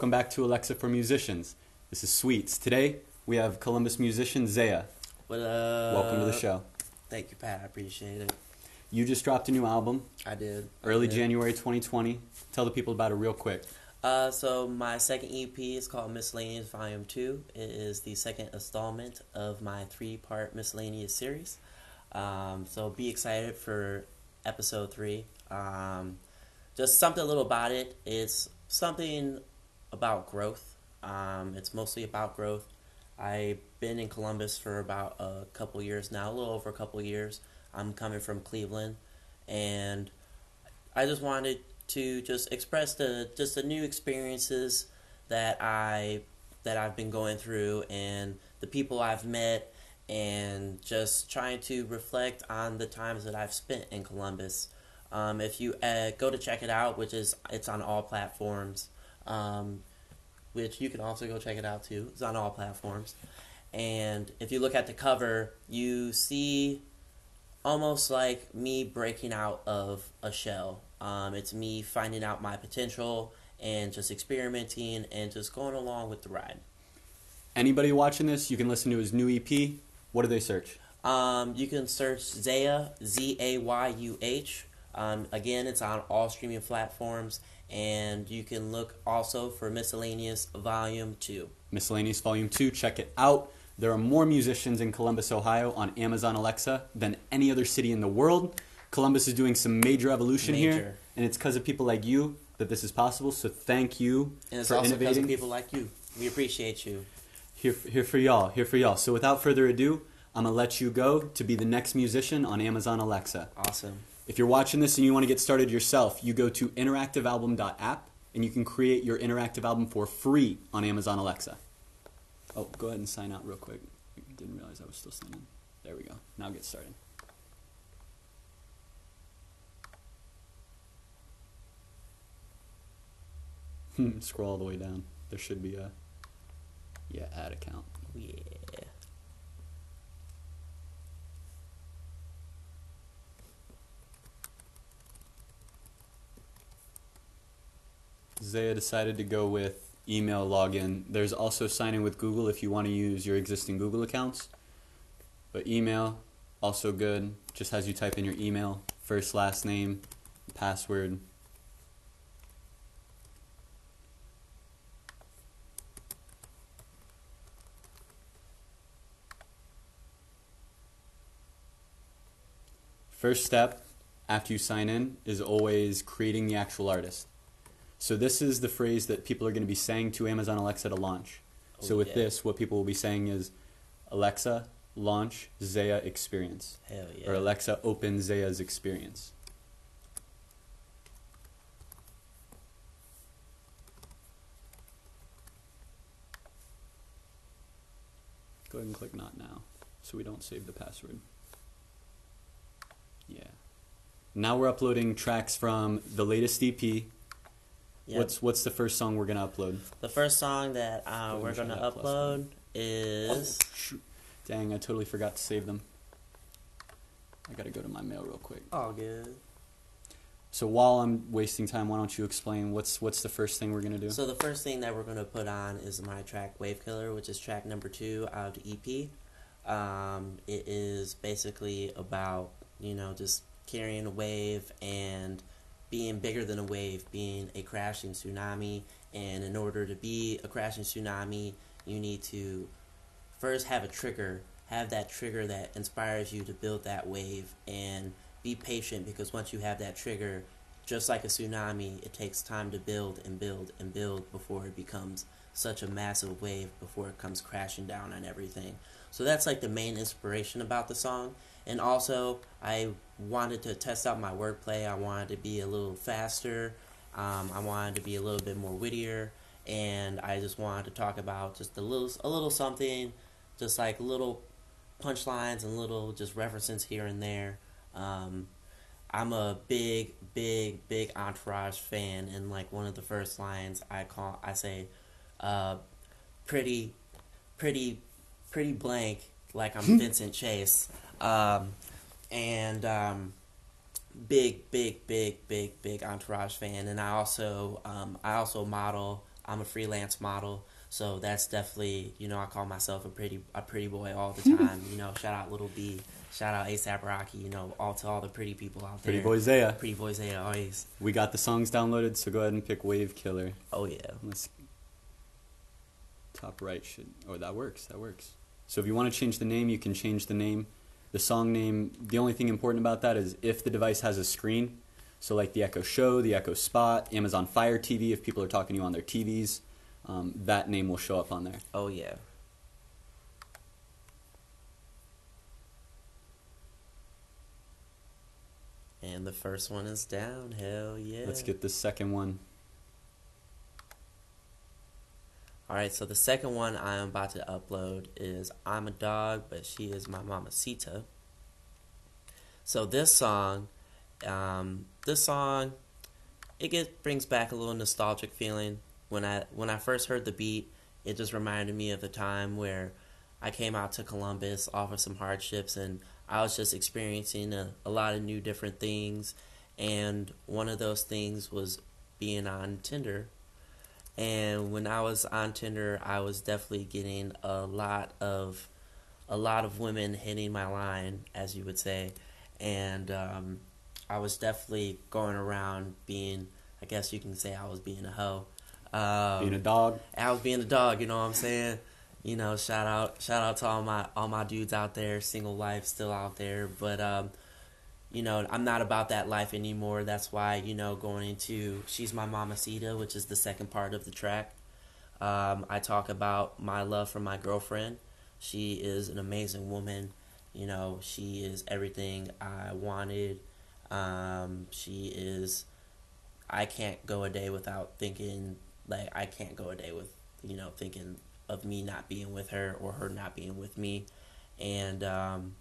Welcome back to Alexa for Musicians. This is Sweets. Today we have Columbus musician Zayuh. What up? Welcome to the show. Thank you, Pat. I appreciate it. You just dropped a new album, I did. early I did. January 2020. Tell the people about it real quick. Uh, so my second EP is called Miscellaneous Volume Two. It is the second installment of my three-part miscellaneous series. Um, so be excited for episode three. Um, just something a little about it. It's something about growth. Um, it's mostly about growth. I've been in Columbus for about a couple years now, a little over a couple years. I'm coming from Cleveland, and I just wanted to just express the just the new experiences that I that I've been going through and the people I've met and just trying to reflect on the times that I've spent in Columbus. Um, if you uh, go to check it out, which is it's on all platforms, um, which you can also go check it out too. It's on all platforms. And if you look at the cover, you see almost like me breaking out of a shell. Um, it's me finding out my potential and just experimenting and just going along with the ride. Anybody watching this, you can listen to his new EP. What do they search? Um, you can search Zayuh, Z A Y U H. Um, again, it's on all streaming platforms, and you can look also for Miscellaneous Volume 2. Miscellaneous Volume 2. Check it out. There are more musicians in Columbus, Ohio on Amazon Alexa than any other city in the world. Columbus is doing some major evolution here, and it's because of people like you that this is possible. So thank you And it's for also because innovating. of people like you. We appreciate you. Here, here for y'all. Here for y'all. So without further ado, I'm gonna let you go to be the next musician on Amazon Alexa. Awesome. If you're watching this and you want to get started yourself, you go to interactivealbum.app and you can create your interactive album for free on Amazon Alexa. Oh, go ahead and sign out real quick. I didn't realize I was still signing. There we go. Now get started. Hmm, scroll all the way down. There should be a yeah ad account. Yeah. Zayuh decided to go with email login. There's also signing with Google if you want to use your existing Google accounts. But email, also good. Just has you type in your email, first, last name, password. First step after you sign in is always creating the actual artist. So this is the phrase that people are going to be saying to Amazon Alexa to launch. Oh, so with yeah. this, what people will be saying is, Alexa, launch Zayuh Experience, Hell yeah. or Alexa, open Zayuh's Experience. Go ahead and click Not Now, so we don't save the password. Yeah. Now we're uploading tracks from the latest EP. Yep. What's what's the first song we're gonna upload? the first song that uh, we're gonna upload is Shoot. Dang, I totally forgot to save them. I gotta go to my mail real quick. all good. So while I'm wasting time, why don't you explain what's what's the first thing we're gonna do? So the first thing that we're gonna put on is my track Wave Killer, which is track number two out of the EP. Um, it is basically about you know just carrying a wave and being bigger than a wave, being a crashing tsunami. And in order to be a crashing tsunami, you need to first have a trigger, have that trigger that inspires you to build that wave, and be patient because once you have that trigger, just like a tsunami, it takes time to build and build and build before it becomes such a massive wave before it comes crashing down on everything. So that's like the main inspiration about the song. And also, I wanted to test out my wordplay. I wanted to be a little faster Um, I wanted to be a little bit more wittier, and I just wanted to talk about just a little, a little something, just like little punchlines and little just references here and there. Um, I'm a big, big, big Entourage fan, and like one of the first lines I call, I say, uh, "Pretty, pretty, pretty blank," like I'm Vincent Chase, um, and um, big, big, big, big, big Entourage fan, and I also, um, I also model. I'm a freelance model, so that's definitely, you know, I call myself a pretty, a pretty boy all the time. you know, shout out Lil B. Shout out ASAP Rocky, you know, all to all the pretty people out there. Pretty boy Zayuh. Pretty boys they always. We got the songs downloaded, so go ahead and pick Wave Killer. Oh yeah. Let's top right should oh that works that works so if you want to change the name you can change the name the song name the only thing important about that is if the device has a screen so like the echo show the echo spot amazon fire tv if people are talking to you on their tvs um, that name will show up on there Oh yeah. And the first one is down. Hell yeah. let's get the second one All right, so the second one I am about to upload is I'm a dog, but she is my mamacita. So this song, um, this song, it gets brings back a little nostalgic feeling. When I when I first heard the beat, it just reminded me of the time where I came out to Columbus off of some hardships, and I was just experiencing a, a lot of new different things. And one of those things was being on Tinder and when I was on Tinder, I was definitely getting a lot of a lot of women hitting my line, as you would say, and um, I was definitely going around being, I guess you can say, I was being a hoe. Um, being a dog I was being a dog. You know what I'm saying? You know, shout out, shout out to all my all my dudes out there, single life still out there. But um, you know, I'm not about that life anymore. That's why you know going into "She's My Mamacita," which is the second part of the track. Um, I talk about my love for my girlfriend. She is an amazing woman. You know, she is everything I wanted. Um, she is. I can't go a day without thinking like I can't go a day with you know thinking of me not being with her or her not being with me, and um,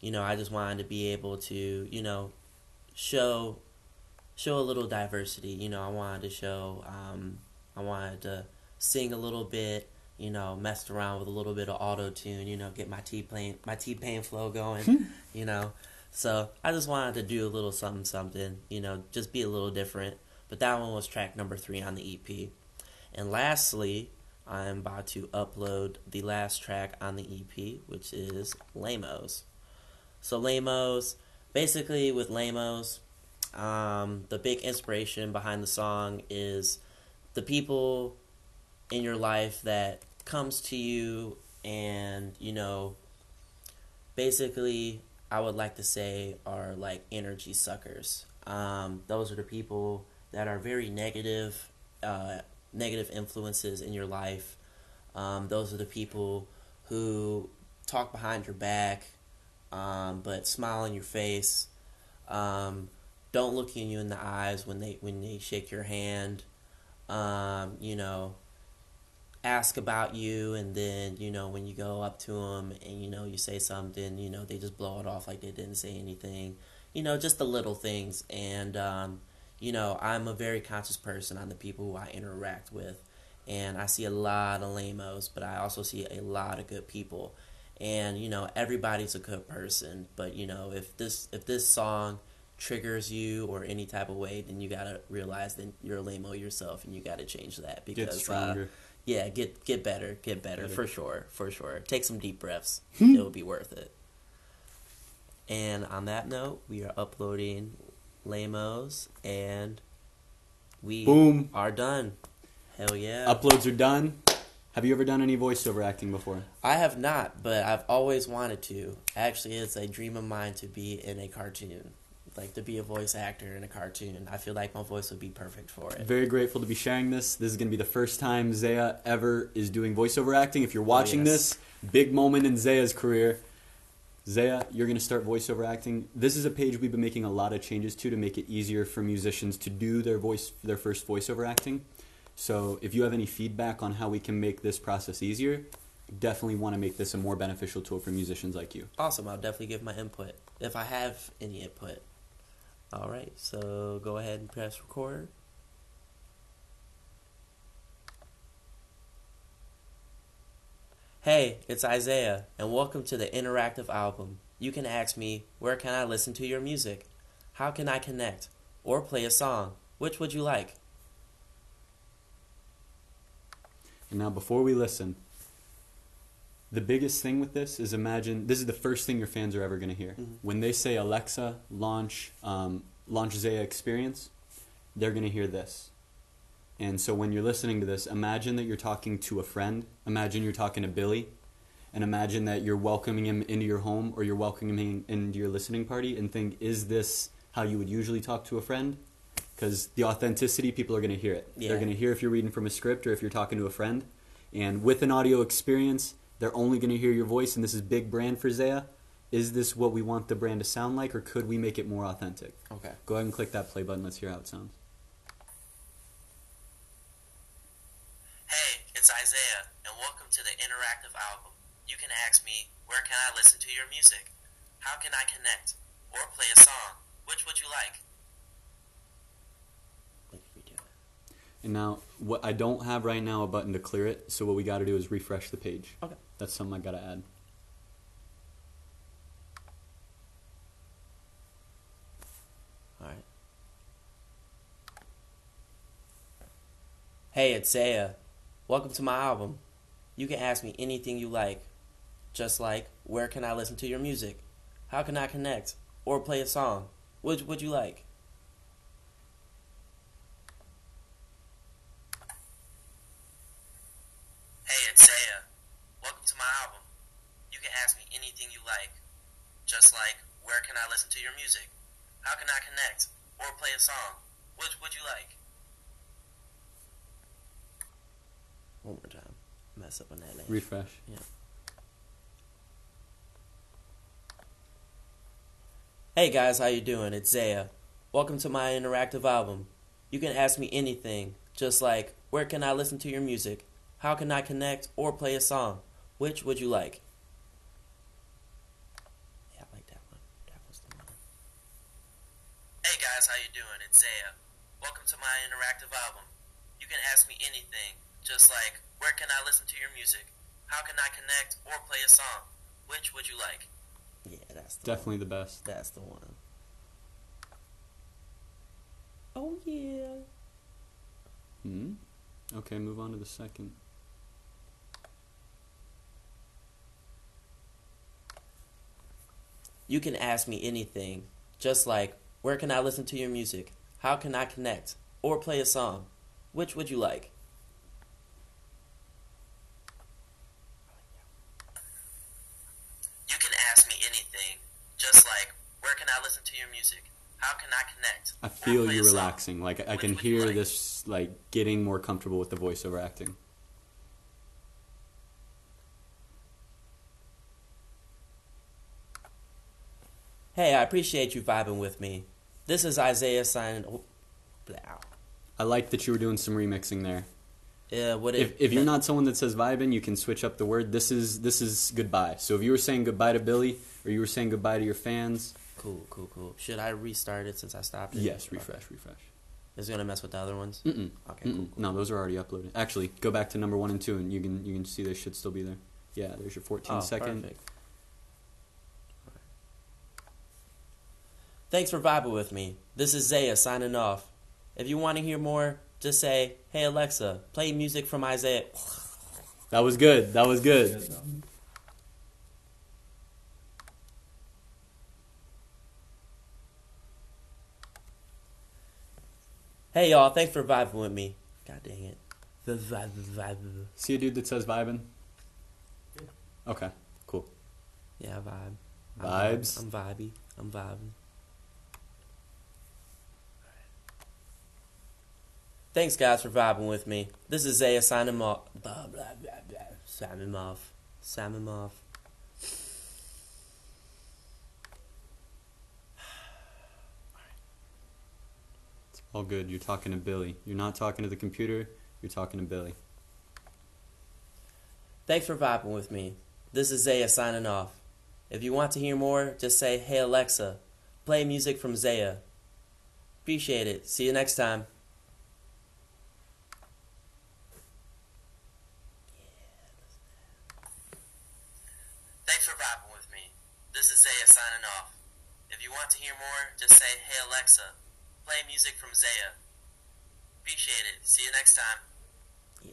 you know I just wanted to be able to you know show show a little diversity. You know I wanted to show um, I wanted to sing a little bit. You know, messed around with a little bit of auto tune. You know, get my T pain my T pain flow going. you know, so I just wanted to do a little something something. You know, just be a little different. But that one was track number three on the EP. And lastly, I'm about to upload the last track on the EP, which is Lamos. So Lamos, basically with Lamos, um, the big inspiration behind the song is the people in your life that comes to you and you know basically i would like to say are like energy suckers. Um, those are the people that are very negative uh, negative influences in your life. Um, those are the people who talk behind your back um, but smile on your face. Um, don't look you in the eyes when they when they shake your hand. Um, you know ask about you and then you know when you go up to them and you know you say something you know they just blow it off like they didn't say anything. You know just the little things. And um, you know i'm a very conscious person. On the people who i interact with. And i see a lot of lamos but i also see a lot of good people and you know everybody's a good person but you know if this if this song triggers you or any type of way then you gotta realize that you're a lamo yourself and you gotta change that because get uh, yeah, get get better, get better, Better. for sure, for sure. Take some deep breaths. Hmm. It'll be worth it. And on that note, we are uploading Lamos and we Boom. are done. Hell yeah. uploads are done have you ever done any voiceover acting before I have not, but I've always wanted to. Actually, it's a dream of mine to be in a cartoon. Like to be a voice actor in a cartoon. I feel like my voice would be perfect for it. Very grateful to be sharing this. This is going to be the first time Zayuh ever is doing voiceover acting. If you're oh, watching yes. this, big moment in Zayuh's career. Zayuh, you're going to start voiceover acting. This is a page we've been making a lot of changes to to make it easier for musicians to do their voice their first voiceover acting. So if you have any feedback on how we can make this process easier, definitely want to make this a more beneficial tool for musicians like you. Awesome. I'll definitely give my input if I have any input. All right. So go ahead and press record. Hey, it's Isaiah, and welcome to the interactive album. You can ask me, where can I listen to your music? How can I connect? Or play a song? Which would you like? And now, before we listen, the biggest thing with this is imagine this is the first thing your fans are ever going to hear. Mhm. When they say Alexa, launch, um, launch Zayuh Experience, they're going to hear this. And so when you're listening to this, imagine that you're talking to a friend. Imagine you're talking to Billy. And imagine that you're welcoming him into your home or you're welcoming him into your listening party and think, is this how you would usually talk to a friend? Because the authenticity, people are going to hear it. They're going to hear if you're reading from a script or if you're talking to a friend. And with an audio experience, they're only going to hear your voice, and this is big brand for Zayuh. Is this what we want the brand to sound like, or could we make it more authentic? Okay. Go ahead and click that play button. Let's hear how it sounds. Hey, it's Isaiah, and welcome to the interactive album. You can ask me, where can I listen to your music? How can I connect? Or play a song? Which would you like? And now, what I don't have right now a button to clear it, so what we got to do is refresh the page. Okay. That's something I got to add. Alright. Hey, it's Zayuh. Welcome to my album. You can ask me anything you like. Just like, where can I listen to your music? How can I connect? Or play a song? Which would you like? Hey, it's Zayuh. Welcome to my album. You can ask me anything you like. Just like, where can I listen to your music? How can I connect? Or play a song? Which would you like? One more time. Mess up on that name. Refresh. Yeah. Hey guys, how you doing? It's Zayuh. Welcome to my interactive album. You can ask me anything, just like where can I listen to your music? How can I connect or play a song? Which would you like? Yeah, I like that one. That was the one. Hey guys, how you doing? It's Zayuh. Welcome to my interactive album. You can ask me anything, just like where can I listen to your music? How can I connect or play a song? Which would you like? Yeah, that's the Definitely the best. that's the one. Oh yeah. Hmm. Okay, move on to the second. You can ask me anything, just like where can I listen to your music? How can I connect or play a song? Which would you like? You can ask me anything, just like where can I listen to your music? How can I connect? I feel you relaxing. Like I Which can hear like? this, like getting more comfortable with the voiceover acting. Hey, I appreciate you vibing with me. This is Isaiah signing. Oh. I like that you were doing some remixing there. Yeah, what it, If, if you're not someone that says vibing, you can switch up the word. This is this is goodbye. So if you were saying goodbye to Billy, or you were saying goodbye to your fans, Cool, cool, cool. Should I restart it since I stopped it? yes, Okay. refresh, refresh. Is it gonna mess with the other ones? Mm-mm. Okay, cool, Mm-mm. cool. No, those are already uploaded. Actually, go back to number one and two, and you can you can see they should still be there. Yeah, there's your 14 Oh, second. perfect. Thanks for vibing with me. This is Zayuh signing off. If you want to hear more, just say, "Hey Alexa, play music from Isaiah." That was good. That was good. Hey y'all, thanks for vibing with me. God dang it. The vibe, the vibe. See a dude that says vibing? Okay, cool. Yeah, vibe. I'm Vibes. I'm vibey. I'm vibing. Thanks, guys, for vibing with me. This is Zayuh signing off. Blah, blah, blah, blah. Signing off. Signing off. It's all good. You're talking to Billy. You're not talking to the computer. You're talking to Billy. Thanks for vibing with me. This is Zayuh signing off. If you want to hear more, just say, Hey Alexa, play music from Zayuh. Appreciate it. See you next time. If you want to hear more, just say, Hey Alexa, play music from Zayuh. Appreciate it. See you next time. Yeah.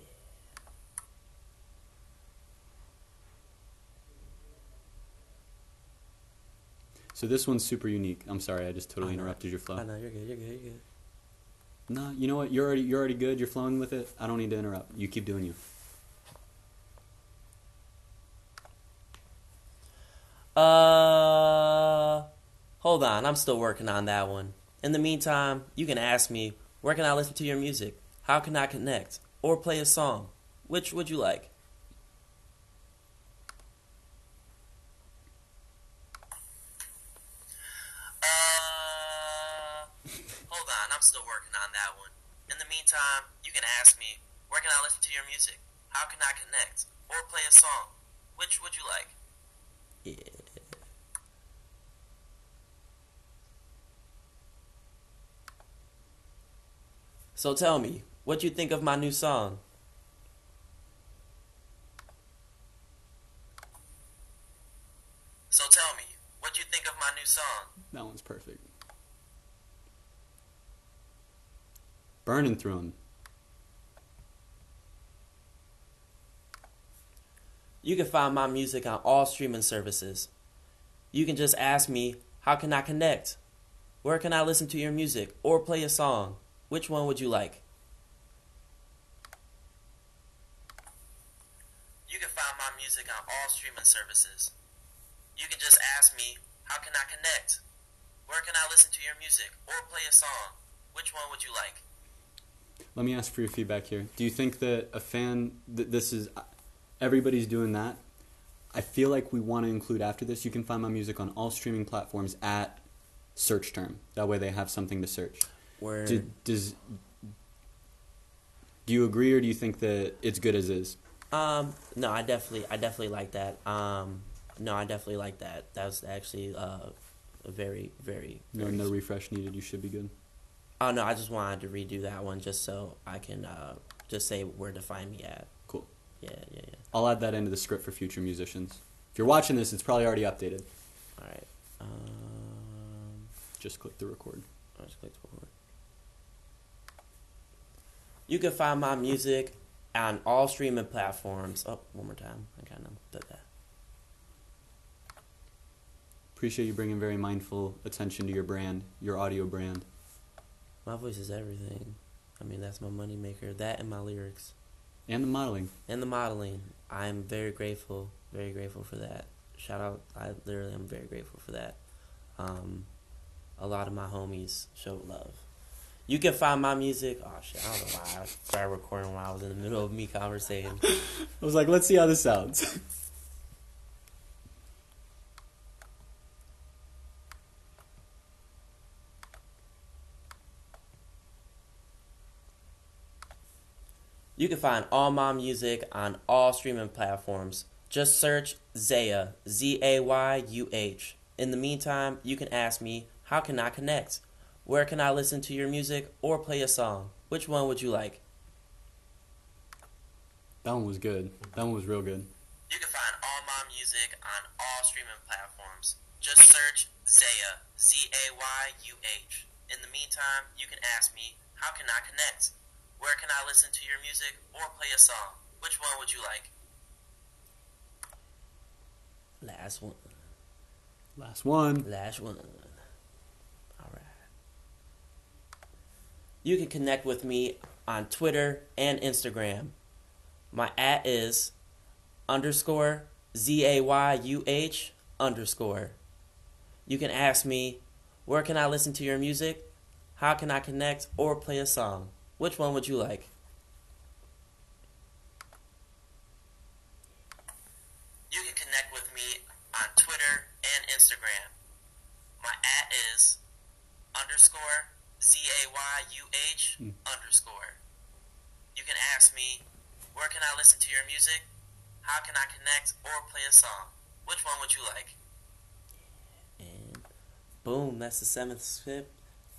So this one's super unique. I'm sorry, I just totally interrupted your flow. Oh, no, you're good. You're good. You're good. No, you know what? You're already you're already good. You're flowing with it. I don't need to interrupt. You keep doing you. Uh, hold on. I'm still working on that one. In the meantime, you can ask me, where can I listen to your music? How can I connect? Or play a song? Which would you like? Uh, hold on. I'm still working on that one. In the meantime, you can ask me, where can I listen to your music? How can I connect? Or play a song? Which would you like? So tell me, what you think of my new song? So tell me, what you think of my new song? That one's perfect. Burning through them. You can find my music on all streaming services. You can just ask me, how can I connect? Where can I listen to your music or play a song? Which one would you like? You can find my music on all streaming services. You can just ask me, how can I connect? Where can I listen to your music or play a song? Which one would you like? Let me ask for your feedback here. Do you think that a fan that this is everybody's doing that? I feel like we want to include after this. You can find my music on all streaming platforms at search term. That way they have something to search. Where Do, does do you agree or do you think that it's good as is? Um, no, I definitely, I definitely like that. Um, no, I definitely like that. That was actually uh, a very, very. No, very no refresh needed. You should be good. Oh no, I just wanted to redo that one just so I can uh, just say where to find me at. Cool. Yeah, yeah, yeah. I'll add that into the script for future musicians. If you're watching this, it's probably already updated. All right. Um, Just click the record. I just clicked forward. You can find my music on all streaming platforms. Oh, one more time. I kind of did that. Appreciate you bringing very mindful attention to your brand, your audio brand. My voice is everything. I mean, that's my moneymaker. That and my lyrics. And the modeling. and the modeling. I'm very grateful, very grateful for that. Shout out! I literally am very grateful for that. Um, a lot of my homies showed love. You can find my music. Oh shit! I don't know why I started recording while I was in the middle of me conversating. I was like, let's see how this sounds. You can find all my music on all streaming platforms. Just search Zayuh, Z A Y U H. In the meantime, you can ask me, how can I connect? Where can I listen to your music or play a song? Which one would you like? that one was good. That one was real good. You can find all my music on all streaming platforms. Just search Zayuh, Z A Y U H. In the meantime, you can ask me, how can I connect? Where can I listen to your music or play a song? Which one would you like? Last one. Last one. Last one. Alright. You can connect with me on Twitter and Instagram. My at is underscore Z A Y U H underscore. You can ask me, where can I listen to your music? How can I connect or play a song? Which one would you like? You can connect with me on Twitter and Instagram. My at is underscore Z A Y U H underscore. You can ask me, where can I listen to your music? How can I connect or play a song? Which one would you like? And boom, that's the seventh script.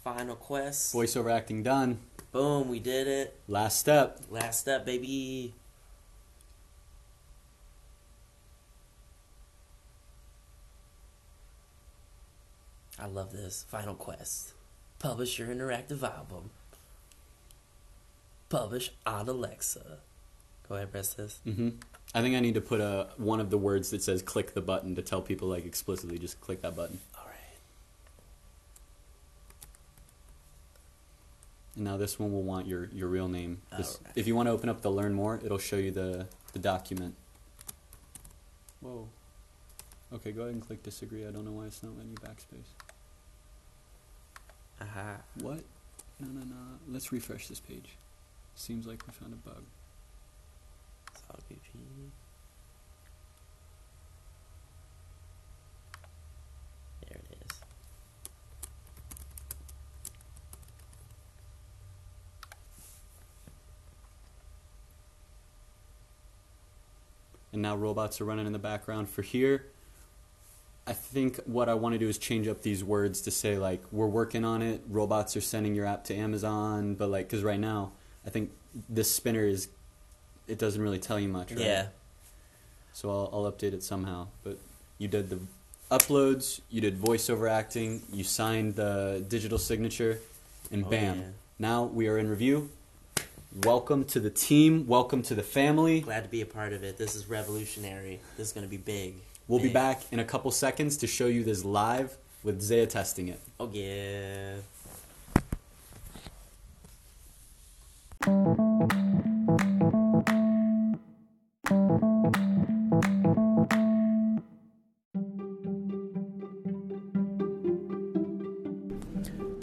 Final quest. Voiceover acting done. Boom, we did it. Last step. Last step, baby. I love this. Final quest. Publish your interactive album. Publish on Alexa. Go ahead, press this. hmm I think I need to put a one of the words that says "click the button" to tell people like explicitly just click that button. All right. And now this one will want your your real name. This, Alright. If you want to open up the learn more, it'll show you the the document. Whoa. Okay, go ahead and click disagree. I don't know why it's not letting you backspace. Aha. What? No, no, no. Let's refresh this page. Seems like we found a bug. It's all goofy. There it is. And now robots are running in the background for here. I think what I want to do is change up these words to say like we're working on it. Robots are sending your app to Amazon, but like because right now I think this spinner is it doesn't really tell you much. Right? Yeah. So I'll, I'll update it somehow. But you did the uploads, you did voiceover acting, you signed the digital signature, and Oh, bam! yeah. Now we are in review. Welcome to the team. Welcome to the family. Glad to be a part of it. This is revolutionary. This is going to be big. We'll be back in a couple seconds to show you this live with Zayuh testing it. Oh, yeah.